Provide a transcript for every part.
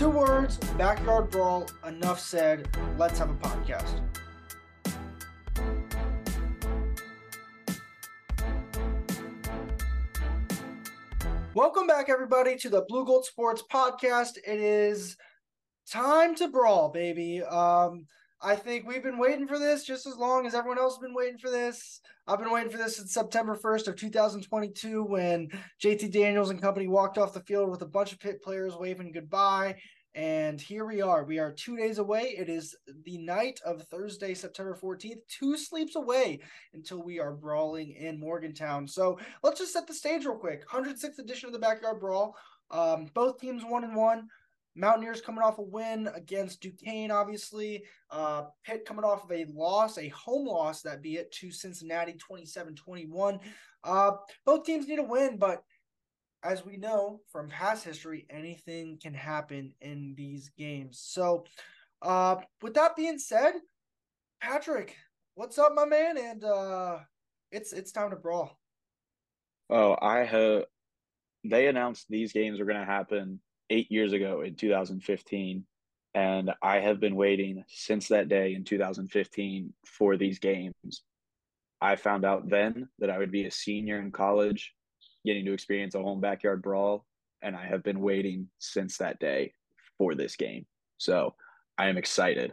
Two words, backyard brawl, enough said. Let's have a podcast. Welcome back, everybody, to the Blue Gold Sports Podcast. It is time to brawl, baby. Um, I think we've been waiting for this just as long as everyone else has been waiting for this. I've been waiting for this since September 1st of 2022 when JT Daniels and company walked off the field with a bunch of Pitt players waving goodbye. And here we are. We are two days away. It is the night of Thursday, September 14th, two sleeps away until we are brawling in Morgantown. So let's just set the stage real quick. 106th edition of the Backyard Brawl. Um, both teams one and one. Mountaineers coming off a win against Duquesne, obviously. Uh, Pitt coming off of a loss, a home loss, that be it, to Cincinnati 27 21. Uh, both teams need a win, but as we know from past history, anything can happen in these games. So, uh, with that being said, Patrick, what's up, my man? And uh, it's it's time to brawl. Oh, I have. They announced these games are going to happen eight years ago in 2015. And I have been waiting since that day in 2015 for these games. I found out then that I would be a senior in college, getting to experience a home backyard brawl. And I have been waiting since that day for this game. So I am excited.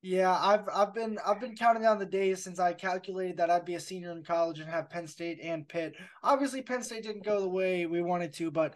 Yeah, I've I've been I've been counting down the days since I calculated that I'd be a senior in college and have Penn State and Pitt. Obviously, Penn State didn't go the way we wanted to, but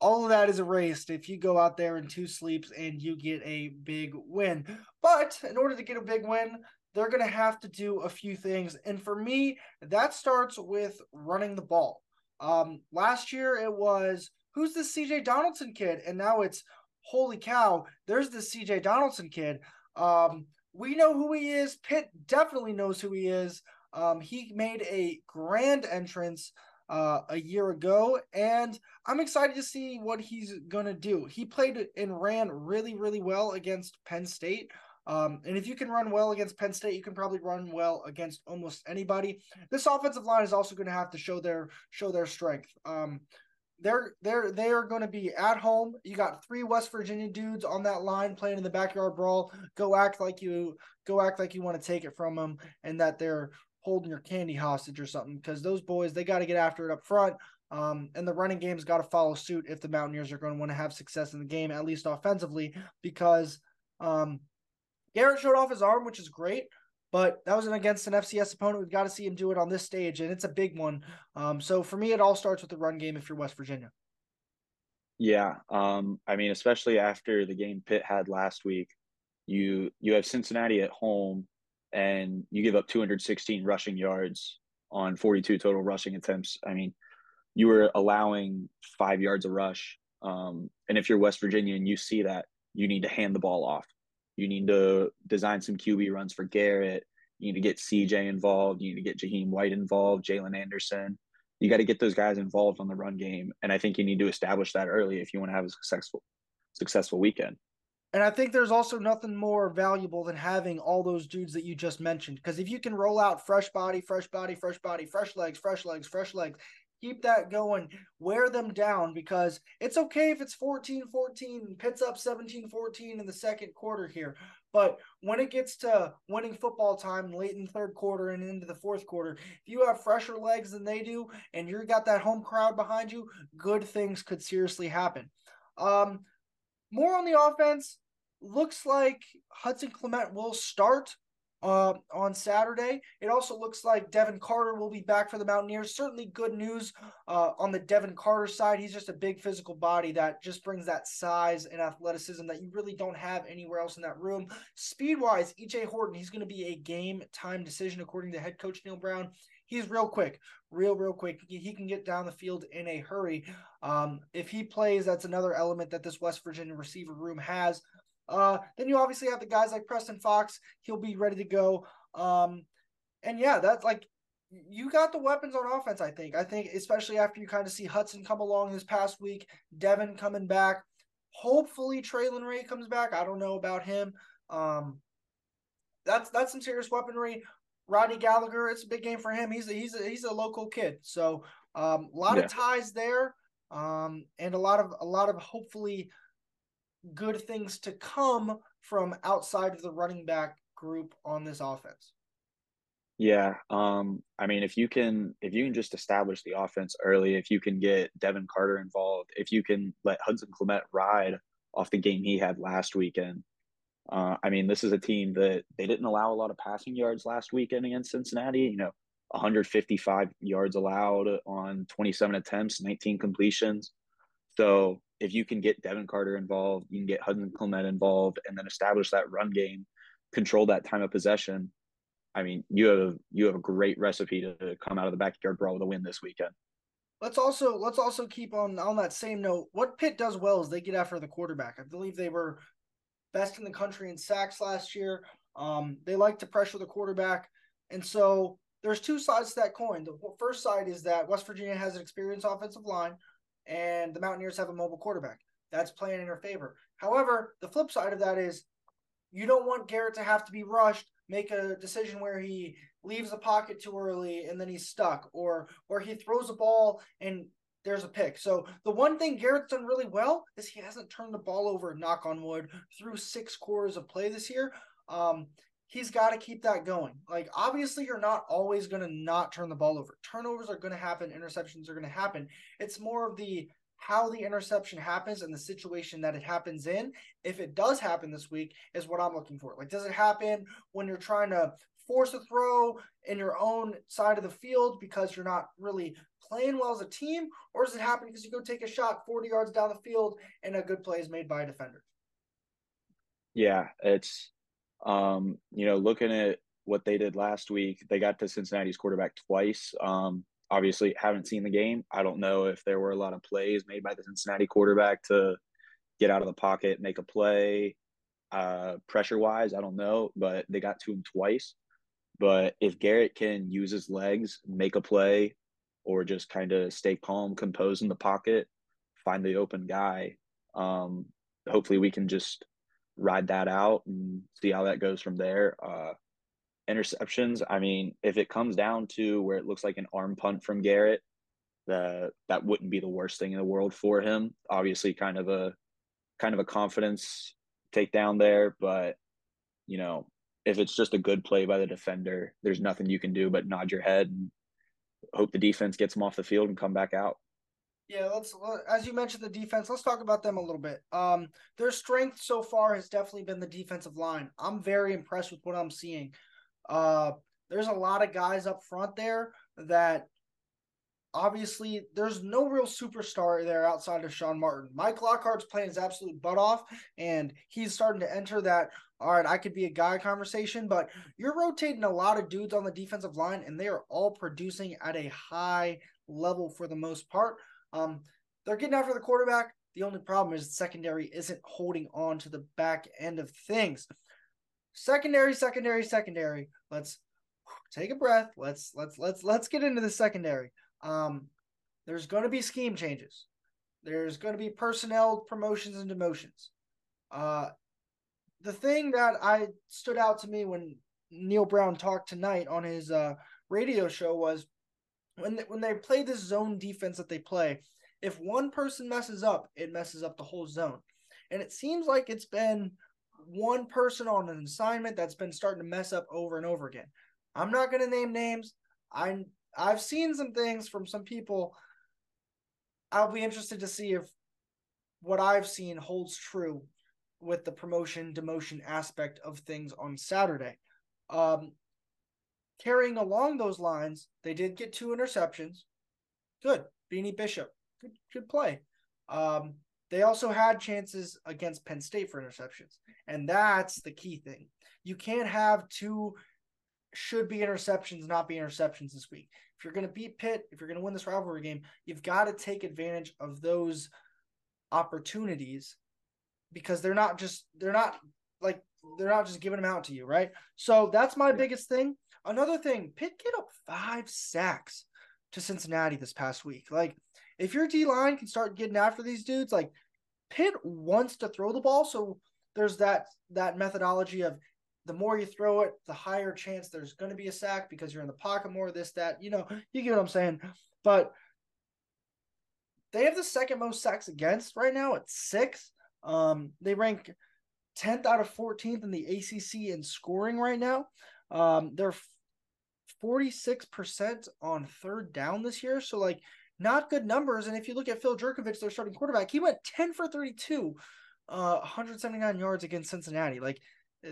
all of that is erased if you go out there in two sleeps and you get a big win. But in order to get a big win, they're going to have to do a few things. And for me, that starts with running the ball. Um, last year it was who's this CJ Donaldson kid? And now it's holy cow, there's this CJ Donaldson kid. Um, we know who he is. Pitt definitely knows who he is. Um, he made a grand entrance uh, a year ago, and I'm excited to see what he's gonna do. He played and ran really, really well against Penn State. Um, and if you can run well against Penn State, you can probably run well against almost anybody. This offensive line is also going to have to show their show their strength. Um, they're they're they are going to be at home. You got three West Virginia dudes on that line playing in the backyard brawl. Go act like you go act like you want to take it from them, and that they're holding your candy hostage or something because those boys they got to get after it up front. Um, and the running game's got to follow suit if the Mountaineers are going to want to have success in the game, at least offensively, because um, Garrett showed off his arm, which is great, but that was against an FCS opponent. We've got to see him do it on this stage, and it's a big one. Um, so for me, it all starts with the run game if you're West Virginia. Yeah, um, I mean, especially after the game Pitt had last week, you you have Cincinnati at home and you give up 216 rushing yards on 42 total rushing attempts. I mean, you were allowing five yards a rush. Um, and if you're West Virginia and you see that, you need to hand the ball off. You need to design some QB runs for Garrett. You need to get CJ involved. You need to get Jahiem White involved, Jalen Anderson. You got to get those guys involved on the run game. And I think you need to establish that early if you want to have a successful successful weekend. And I think there's also nothing more valuable than having all those dudes that you just mentioned. Because if you can roll out fresh body, fresh body, fresh body, fresh legs, fresh legs, fresh legs, keep that going, wear them down because it's okay if it's 14 14, Pitt's up 17 14 in the second quarter here. But when it gets to winning football time late in the third quarter and into the fourth quarter, if you have fresher legs than they do and you've got that home crowd behind you, good things could seriously happen. Um, more on the offense, looks like Hudson Clement will start uh, on Saturday. It also looks like Devin Carter will be back for the Mountaineers. Certainly good news uh, on the Devin Carter side. He's just a big physical body that just brings that size and athleticism that you really don't have anywhere else in that room. Speed wise, EJ Horton, he's going to be a game time decision according to head coach Neal Brown. He's real quick, real, real quick. He can get down the field in a hurry. Um, if he plays, that's another element that this West Virginia receiver room has. Uh, then you obviously have the guys like Preston Fox. He'll be ready to go. Um, and yeah, that's like you got the weapons on offense. I think. I think especially after you kind of see Hudson come along this past week, Devin coming back. Hopefully, Traylon Ray comes back. I don't know about him. Um, that's that's some serious weaponry. Rodney Gallagher, it's a big game for him. He's a, he's a, he's a local kid, so um, a lot yeah. of ties there, um, and a lot of a lot of hopefully good things to come from outside of the running back group on this offense. Yeah, um, I mean, if you can, if you can just establish the offense early, if you can get Devin Carter involved, if you can let Hudson Clement ride off the game he had last weekend, uh, I mean, this is a team that they didn't allow a lot of passing yards last weekend against Cincinnati. You know, 155 yards allowed on 27 attempts, 19 completions. So if you can get Devin Carter involved, you can get Hudson Clement involved, and then establish that run game, control that time of possession. I mean, you have you have a great recipe to come out of the backyard brawl with a win this weekend. Let's also let's also keep on on that same note. What Pitt does well is they get after the quarterback. I believe they were best in the country in sacks last year. Um, they like to pressure the quarterback, and so there's two sides to that coin. The first side is that West Virginia has an experienced offensive line, and the Mountaineers have a mobile quarterback. That's playing in their favor. However, the flip side of that is you don't want Garrett to have to be rushed, make a decision where he leaves the pocket too early and then he's stuck, or or he throws a ball and there's a pick. So the one thing Garrett's done really well is he hasn't turned the ball over, knock on wood, through six quarters of play this year. Um, he's got to keep that going. Like obviously you're not always going to not turn the ball over. Turnovers are going to happen, interceptions are going to happen. It's more of the how the interception happens and the situation that it happens in. If it does happen this week is what I'm looking for. Like does it happen when you're trying to force a throw in your own side of the field because you're not really playing well as a team or does it happen because you go take a shot 40 yards down the field and a good play is made by a defender? Yeah, it's um, you know, looking at what they did last week, they got to Cincinnati's quarterback twice. Um, obviously, haven't seen the game. I don't know if there were a lot of plays made by the Cincinnati quarterback to get out of the pocket, make a play, uh, pressure wise. I don't know, but they got to him twice. But if Garrett can use his legs, make a play, or just kind of stay calm, compose in the pocket, find the open guy, um, hopefully we can just ride that out and see how that goes from there. Uh, interceptions, I mean, if it comes down to where it looks like an arm punt from Garrett, the that wouldn't be the worst thing in the world for him. Obviously, kind of a kind of a confidence takedown there, but you know, if it's just a good play by the defender, there's nothing you can do but nod your head and hope the defense gets them off the field and come back out. Yeah, let's as you mentioned the defense, let's talk about them a little bit. Um, their strength so far has definitely been the defensive line. I'm very impressed with what I'm seeing. Uh, there's a lot of guys up front there that obviously there's no real superstar there outside of Sean Martin. Mike Lockhart's playing his absolute butt off, and he's starting to enter that. All right, I could be a guy conversation, but you're rotating a lot of dudes on the defensive line, and they are all producing at a high level for the most part. Um, they're getting after the quarterback. The only problem is the secondary isn't holding on to the back end of things. Secondary, secondary, secondary. Let's take a breath. Let's let's let's let's get into the secondary. Um, there's going to be scheme changes. There's going to be personnel promotions and demotions. Uh, the thing that I stood out to me when Neal Brown talked tonight on his uh, radio show was when they, when they play this zone defense that they play, if one person messes up, it messes up the whole zone. And it seems like it's been one person on an assignment that's been starting to mess up over and over again. I'm not going to name names. I I've seen some things from some people. I'll be interested to see if what I've seen holds true with the promotion demotion aspect of things on Saturday. Um, carrying along those lines, they did get two interceptions. Good. Beanie Bishop. Good good play. Um, they also had chances against Penn State for interceptions. And that's the key thing. You can't have two should be interceptions, not be interceptions this week. If you're going to beat Pitt, if you're going to win this rivalry game, you've got to take advantage of those opportunities because they're not just they're not like they're not just giving them out to you, right? So that's my biggest thing. Another thing, Pitt get up five sacks to Cincinnati this past week. Like, if your D line can start getting after these dudes, like Pitt wants to throw the ball, so there's that that methodology of the more you throw it, the higher chance there's going to be a sack because you're in the pocket more. This, that, you know, you get what I'm saying. But they have the second most sacks against right now at six. Um, they rank 10th out of 14th in the ACC in scoring right now. Um, they're 46% on third down this year. So, like, not good numbers. And if you look at Phil Jurkovec, their starting quarterback, he went 10 for 32, uh, 179 yards against Cincinnati. Like,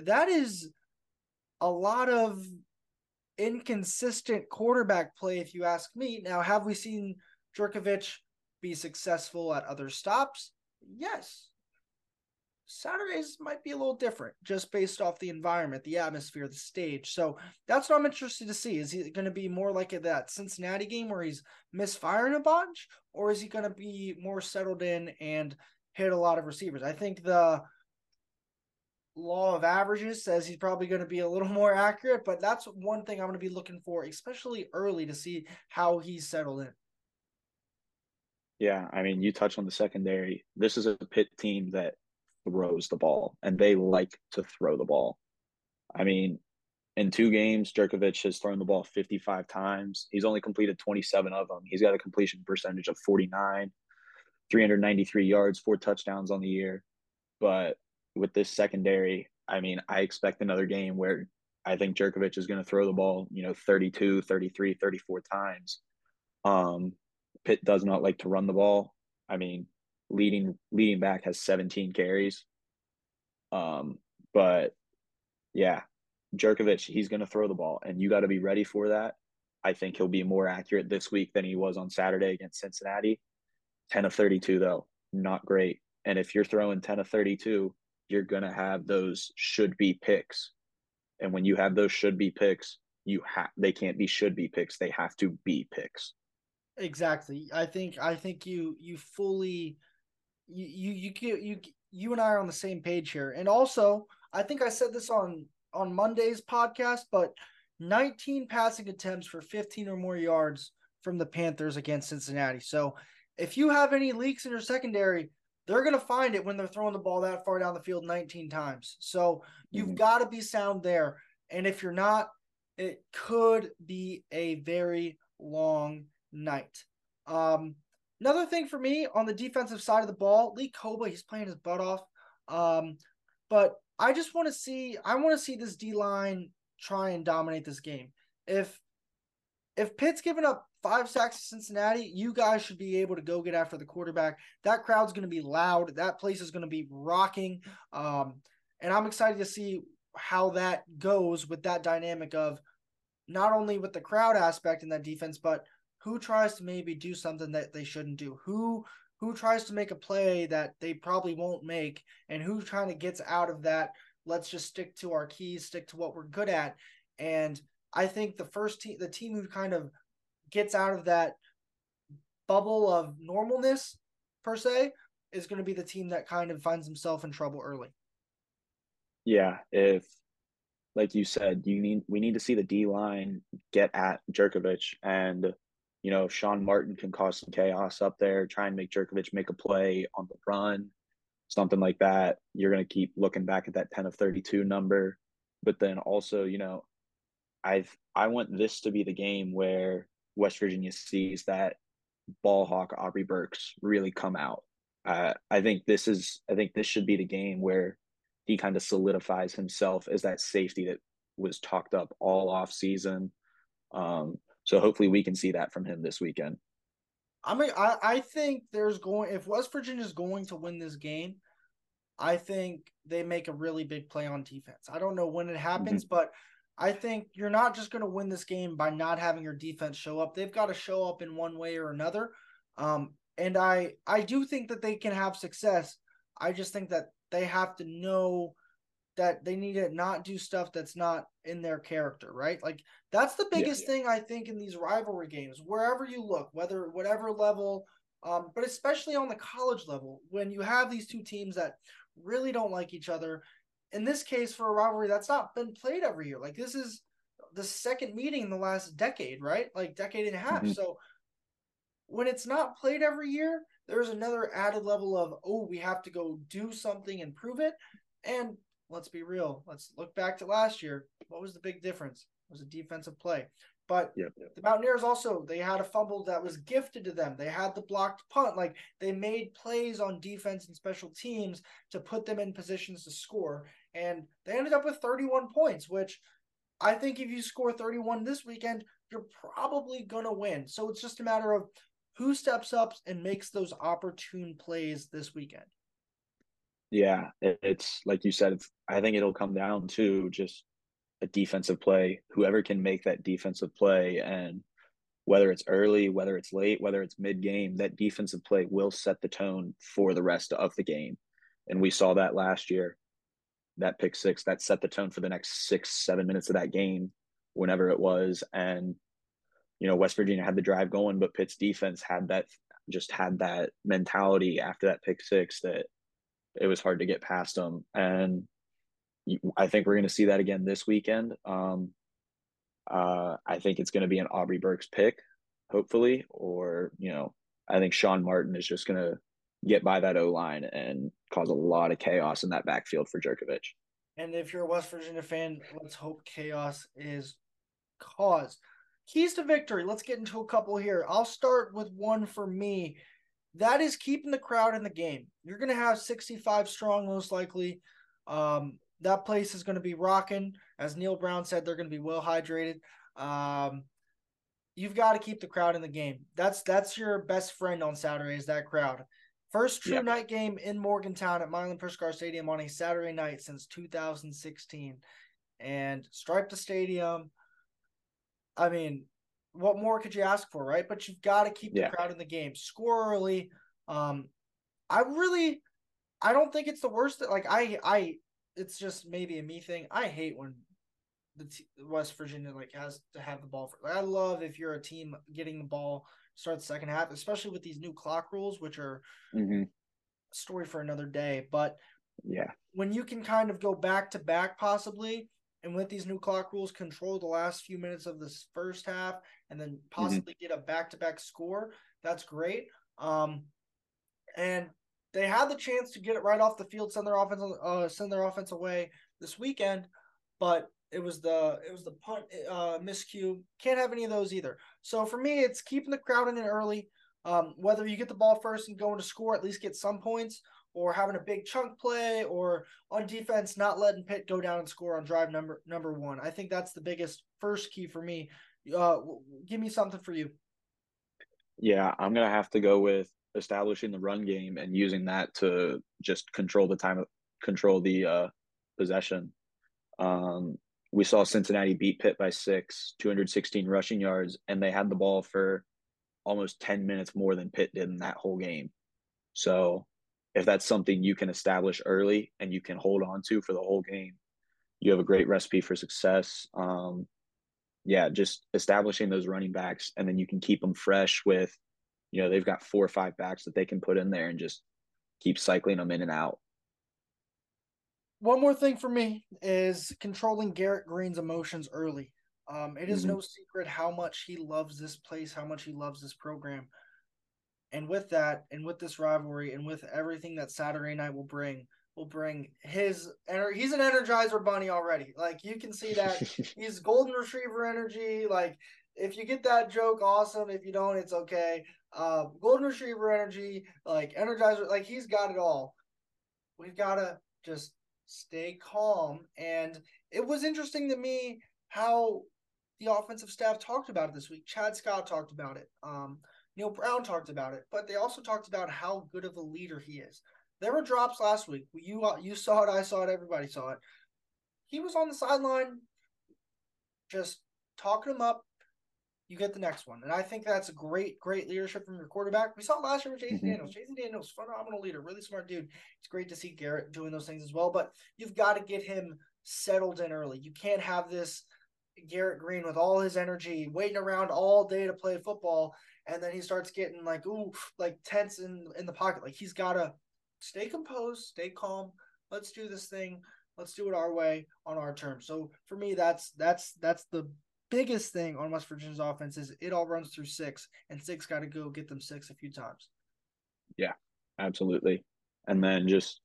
that is a lot of inconsistent quarterback play, if you ask me. Now, have we seen Jurkovec be successful at other stops? Yes. Saturdays might be a little different just based off the environment, the atmosphere, the stage. So that's what I'm interested to see. Is he going to be more like that Cincinnati game where he's misfiring a bunch, or is he going to be more settled in and hit a lot of receivers? I think the law of averages says he's probably going to be a little more accurate, but that's one thing I'm going to be looking for, especially early to see how he's settled in. Yeah, I mean, you touch on the secondary. This is a Pitt team that throws the ball, and they like to throw the ball. I mean, in two games, Jurkovec has thrown the ball 55 times. He's only completed 27 of them. He's got a completion percentage of 49, 393 yards, four touchdowns on the year. But with this secondary, I mean, I expect another game where I think Jurkovec is going to throw the ball, you know, 32, 33, 34 times. Um, Pitt does not like to run the ball. I mean, leading leading back has 17 carries. Um, but yeah, Jurkovec, he's going to throw the ball, and you got to be ready for that. I think he'll be more accurate this week than he was on Saturday against Cincinnati. 10 of 32, though, not great. And if you're throwing 10 of 32, you're going to have those should be picks. And when you have those should be picks, you have they can't be should be picks. They have to be picks. Exactly. I think I think you you fully you you you you you and I are on the same page here. And also, I think I said this on on Monday's podcast, but 19 passing attempts for 15 or more yards from the Panthers against Cincinnati. So, if you have any leaks in your secondary, they're going to find it when they're throwing the ball that far down the field 19 times. So, you've mm-hmm. got to be sound there. And if you're not, it could be a very long night. Um, Another thing for me on the defensive side of the ball, Lee Kpogba, he's playing his butt off. Um, but I just want to see, I want to see this D line try and dominate this game. If if Pitt's giving up five sacks to Cincinnati, you guys should be able to go get after the quarterback. That crowd's going to be loud. That place is going to be rocking. Um, and I'm excited to see how that goes with that dynamic of not only with the crowd aspect in that defense, but who tries to maybe do something that they shouldn't do who who tries to make a play that they probably won't make and who kind of gets out of that let's just stick to our keys stick to what we're good at and i think the first team the team who kind of gets out of that bubble of normalness per se is going to be the team that kind of finds himself in trouble early yeah if like you said you need we need to see the d line get at Jurkovec and you know, Sean Martin can cause some chaos up there, try and make Jurkovec make a play on the run, something like that. You're going to keep looking back at that 10 of 32 number. But then also, you know, I've I want this to be the game where West Virginia sees that ball hawk Aubrey Burks really come out. Uh, I think this is I think this should be the game where he kind of solidifies himself as that safety that was talked up all off season. Um, so hopefully we can see that from him this weekend. I mean, I, I think there's going if West Virginia is going to win this game, I think they make a really big play on defense. I don't know when it happens, mm-hmm. but I think you're not just going to win this game by not having your defense show up. They've got to show up in one way or another. Um, and I I do think that they can have success. I just think that they have to know that they need to not do stuff that's not in their character, right? Like that's the biggest yeah, yeah. thing I think in these rivalry games, wherever you look, whether whatever level, um, but especially on the college level, when you have these two teams that really don't like each other. In this case, for a rivalry that's not been played every year, like this is the second meeting in the last decade, right? Like decade and a half. Mm-hmm. So when it's not played every year, there's another added level of oh, we have to go do something and prove it. And let's be real. Let's look back to last year. What was the big difference? It was a defensive play. But yep. the Mountaineers also they had a fumble that was gifted to them. They had the blocked punt. Like they made plays on defense and special teams to put them in positions to score. And they ended up with 31 points, which I think if you score 31 this weekend, you're probably gonna win. So it's just a matter of who steps up and makes those opportune plays this weekend. Yeah, it's like you said. it's I think it'll come down to just a defensive play. Whoever can make that defensive play, and whether it's early, whether it's late, whether it's mid game, that defensive play will set the tone for the rest of the game. And we saw that last year. That pick six that set the tone for the next six, seven minutes of that game, whenever it was. And you know, West Virginia had the drive going, but Pitt's defense had that just had that mentality after that pick six that it was hard to get past them. And I think we're going to see that again this weekend. Um, uh, I think it's going to be an Aubrey Burks pick, hopefully, or you know, I think Sean Martin is just going to get by that O line and cause a lot of chaos in that backfield for Jurkovec. And if you're a West Virginia fan, let's hope chaos is caused. Keys to victory. Let's get into a couple here. I'll start with one for me. That is keeping the crowd in the game. You're going to have 65 strong, most likely. Um, that place is going to be rocking. As Neal Brown said, they're going to be well hydrated. Um, you've got to keep the crowd in the game. That's that's your best friend on Saturday is that crowd. First true yep. night game in Morgantown at Milan Puskar Stadium on a Saturday night since 2016, and stripe the stadium. I mean, what more could you ask for, right? But you've got to keep yeah. the crowd in the game. Score early. Um, I really, I don't think it's the worst. Like I, I it's just maybe a me thing. I hate when the t- West Virginia like has to have the ball. For, like, I love if you're a team getting the ball start the second half, especially with these new clock rules, which are mm-hmm. a story for another day. But yeah, when you can kind of go back to back possibly, and with these new clock rules, control the last few minutes of this first half, and then mm-hmm. possibly mm-hmm. get a back to back score, that's great. Um, and they had the chance to get it right off the field, send their offense, uh, send their offense away this weekend, but it was the it was the punt uh, miscue. Can't have any of those either. So for me, it's keeping the crowd in it early. Um, whether you get the ball first and going to score, at least get some points, or having a big chunk play, or on defense not letting Pitt go down and score on drive number number one. I think that's the biggest first key for me. Uh, give me something for you. Yeah, I'm gonna have to go with establishing the run game and using that to just control the time, control the uh, possession. Um, we saw Cincinnati beat Pitt by six, 216 rushing yards, and they had the ball for almost 10 minutes more than Pitt did in that whole game. So if that's something you can establish early and you can hold on to for the whole game, you have a great recipe for success. Um, yeah, just establishing those running backs, and then you can keep them fresh with you know they've got four or five backs that they can put in there and just keep cycling them in and out. One more thing for me is controlling Garrett Greene's emotions early. Um, it is mm-hmm. no secret how much he loves this place, how much he loves this program. And with that, and with this rivalry, and with everything that Saturday night will bring, will bring his energy. he's an energizer bunny already. Like you can see that he's golden retriever energy. Like if you get that joke, awesome. If you don't, it's okay uh, golden retriever energy, like energizer, like he's got it all. We've got to just stay calm. And it was interesting to me how the offensive staff talked about it this week. Chad Scott talked about it. Um, Neal Brown talked about it, but they also talked about how good of a leader he is. There were drops last week. You you saw it, I saw it, everybody saw it. He was on the sideline, just talking him up, you get the next one. And I think that's a great, great leadership from your quarterback. We saw last year with Jason mm-hmm. Daniels. Jason Daniels, phenomenal leader, really smart dude. It's great to see Garrett doing those things as well, but you've got to get him settled in early. You can't have this Garrett Greene with all his energy waiting around all day to play football, and then he starts getting like ooh, like tense in in the pocket. Like he's got to stay composed, stay calm. Let's do this thing. Let's do it our way on our terms. So for me, that's that's that's the biggest thing on West Virginia's offense is it all runs through six, and six got to go get them six a few times. Yeah, absolutely. And then just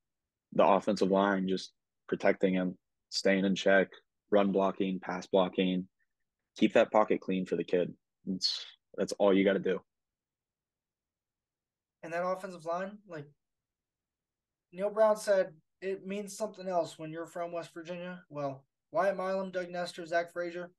the offensive line, just protecting him, staying in check, run blocking, pass blocking. keep that pocket clean for the kid. It's, that's all you got to do. And that offensive line, like Neal Brown said, it means something else when you're from West Virginia. Well, Wyatt Milum, Doug Nester, Zach Frazier,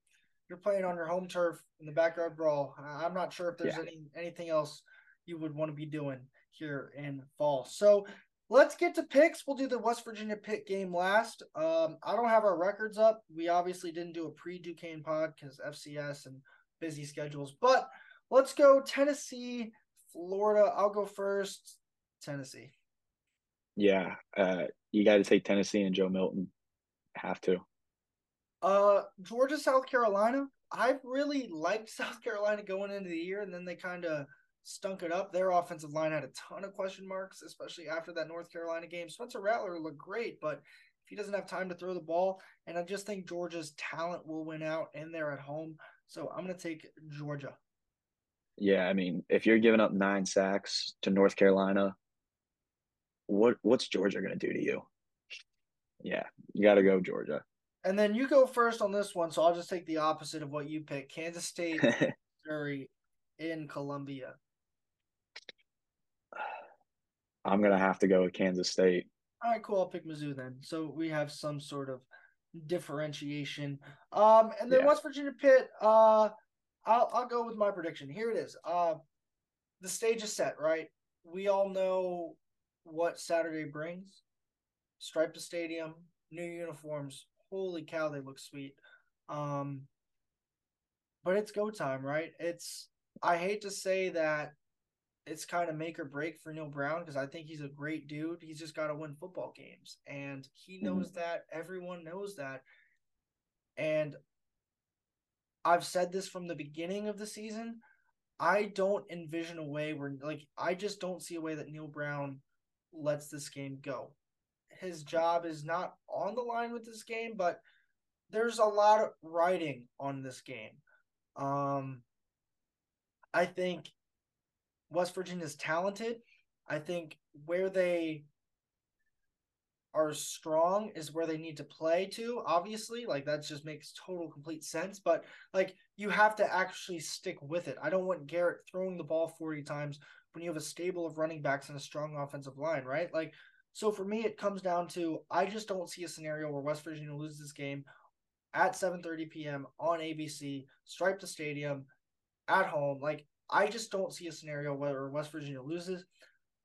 you're playing on your home turf in the backyard brawl. I'm not sure if there's yeah. any anything else you would want to be doing here in fall. So let's get to picks. We'll do the West Virginia pick game last. Um, I don't have our records up. We obviously didn't do a pre Duquesne pod because FCS and busy schedules. But let's go Tennessee, Florida. I'll go first. Tennessee. Yeah, uh, you got to take Tennessee and Joe Milton. Have to. Uh, Georgia, South Carolina. I really liked South Carolina going into the year, and then they kind of stunk it up. Their offensive line had a ton of question marks, especially after that North Carolina game. Spencer Rattler looked great, but if he doesn't have time to throw the ball, and I just think Georgia's talent will win out in there at home. So I'm going to take Georgia. Yeah, I mean, if you're giving up nine sacks to North Carolina, what what's Georgia going to do to you? Yeah, you got to go Georgia. And then you go first on this one, so I'll just take the opposite of what you pick. Kansas State, Missouri, in Columbia. I'm gonna have to go with Kansas State. All right, cool. I'll pick Mizzou then. So we have some sort of differentiation. Um, and then yeah. West Virginia Pitt. Uh, I'll I'll go with my prediction. Here it is. Uh, the stage is set. Right. We all know what Saturday brings. Stripe the stadium, new uniforms, holy cow, they look sweet. Um, but it's go time, right? It's I hate to say that it's kind of make or break for Neal Brown because I think he's a great dude. He's just got to win football games, and he mm-hmm. knows mm-hmm. that. Everyone knows that, and I've said this from the beginning of the season. I don't envision a way where, like, I just don't see a way that Neal Brown lets this game go his job is not on the line with this game, but there's a lot of writing on this game. Um, I think West Virginia is talented. I think where they are strong is where they need to play to obviously like that just makes total complete sense but like you have to actually stick with it i don't want garrett throwing the ball 40 times when you have a stable of running backs and a strong offensive line right like so for me, it comes down to I just don't see a scenario where West Virginia loses this game at 7:30 p.m. on ABC, stripe the stadium, at home. Like I just don't see a scenario where West Virginia loses.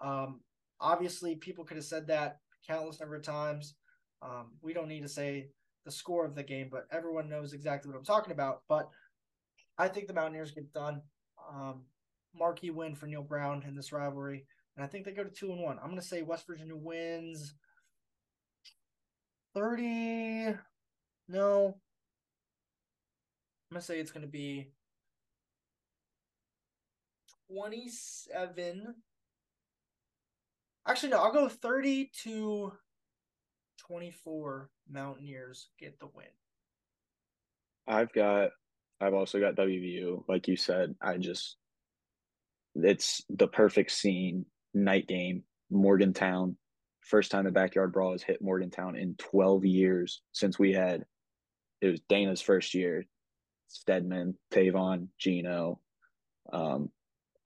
Um, obviously, people could have said that countless number of times. Um, we don't need to say the score of the game, but everyone knows exactly what I'm talking about. But I think the Mountaineers get done. Um, marquee win for Neal Brown in this rivalry and I think they go to two and one. I'm going to say West Virginia wins 30. No. I'm going to say it's going to be 27. Actually, no, I'll go 30 to 24 Mountaineers get the win. I've got, I've also got WVU. Like you said, I just, it's the perfect scene night game, Morgantown. First time the backyard brawl has hit Morgantown in 12 years since we had it was Dana's first year. Stedman, Tavon, Geno. Um,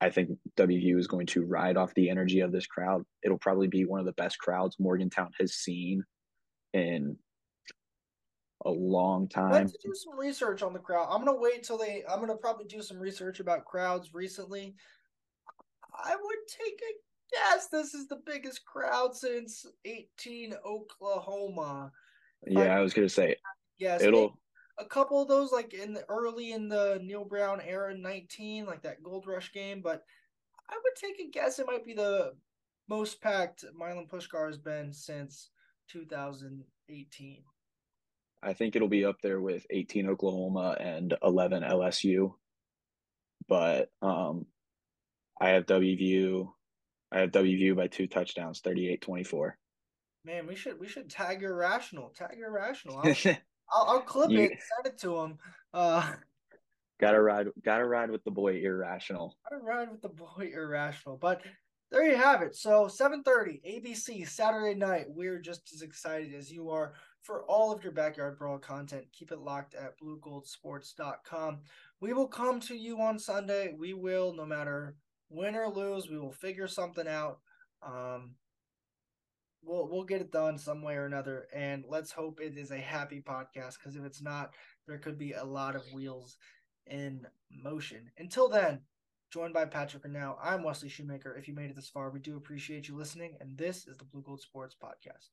I think WVU is going to ride off the energy of this crowd. It'll probably be one of the best crowds Morgantown has seen in a long time. I Let's do some research on the crowd. I'm gonna wait till they. I'm gonna probably do some research about crowds recently. I would take a yes, this is the biggest crowd since 18 Oklahoma. Yeah, I, I was gonna say. Yes, it'll. A couple of those, like in the early in the Neal Brown era, 19, like that Gold Rush game, but I would take a guess it might be the most packed Milan Puskar has been since 2018. I think it'll be up there with 18 Oklahoma and 11 LSU. But um, I have WVU I have WVU by two touchdowns, 38-24. Man, we should we should tag irrational. Tag irrational. I'll, I'll, I'll clip you, it, send it to him. Uh, gotta ride, gotta ride with the boy irrational. Gotta ride with the boy irrational. But there you have it. So 7:30 ABC Saturday night. We're just as excited as you are for all of your backyard brawl content. Keep it locked at bluegoldsports.com. We will come to you on Sunday. We will, no matter win or lose, we will figure something out. Um, we'll we'll get it done some way or another, and let's hope it is a happy podcast. Because if it's not, there could be a lot of wheels in motion. Until then, joined by Patrick and now I'm Wesley Shoemaker. If you made it this far, we do appreciate you listening, and this is the Blue Gold Sports Podcast.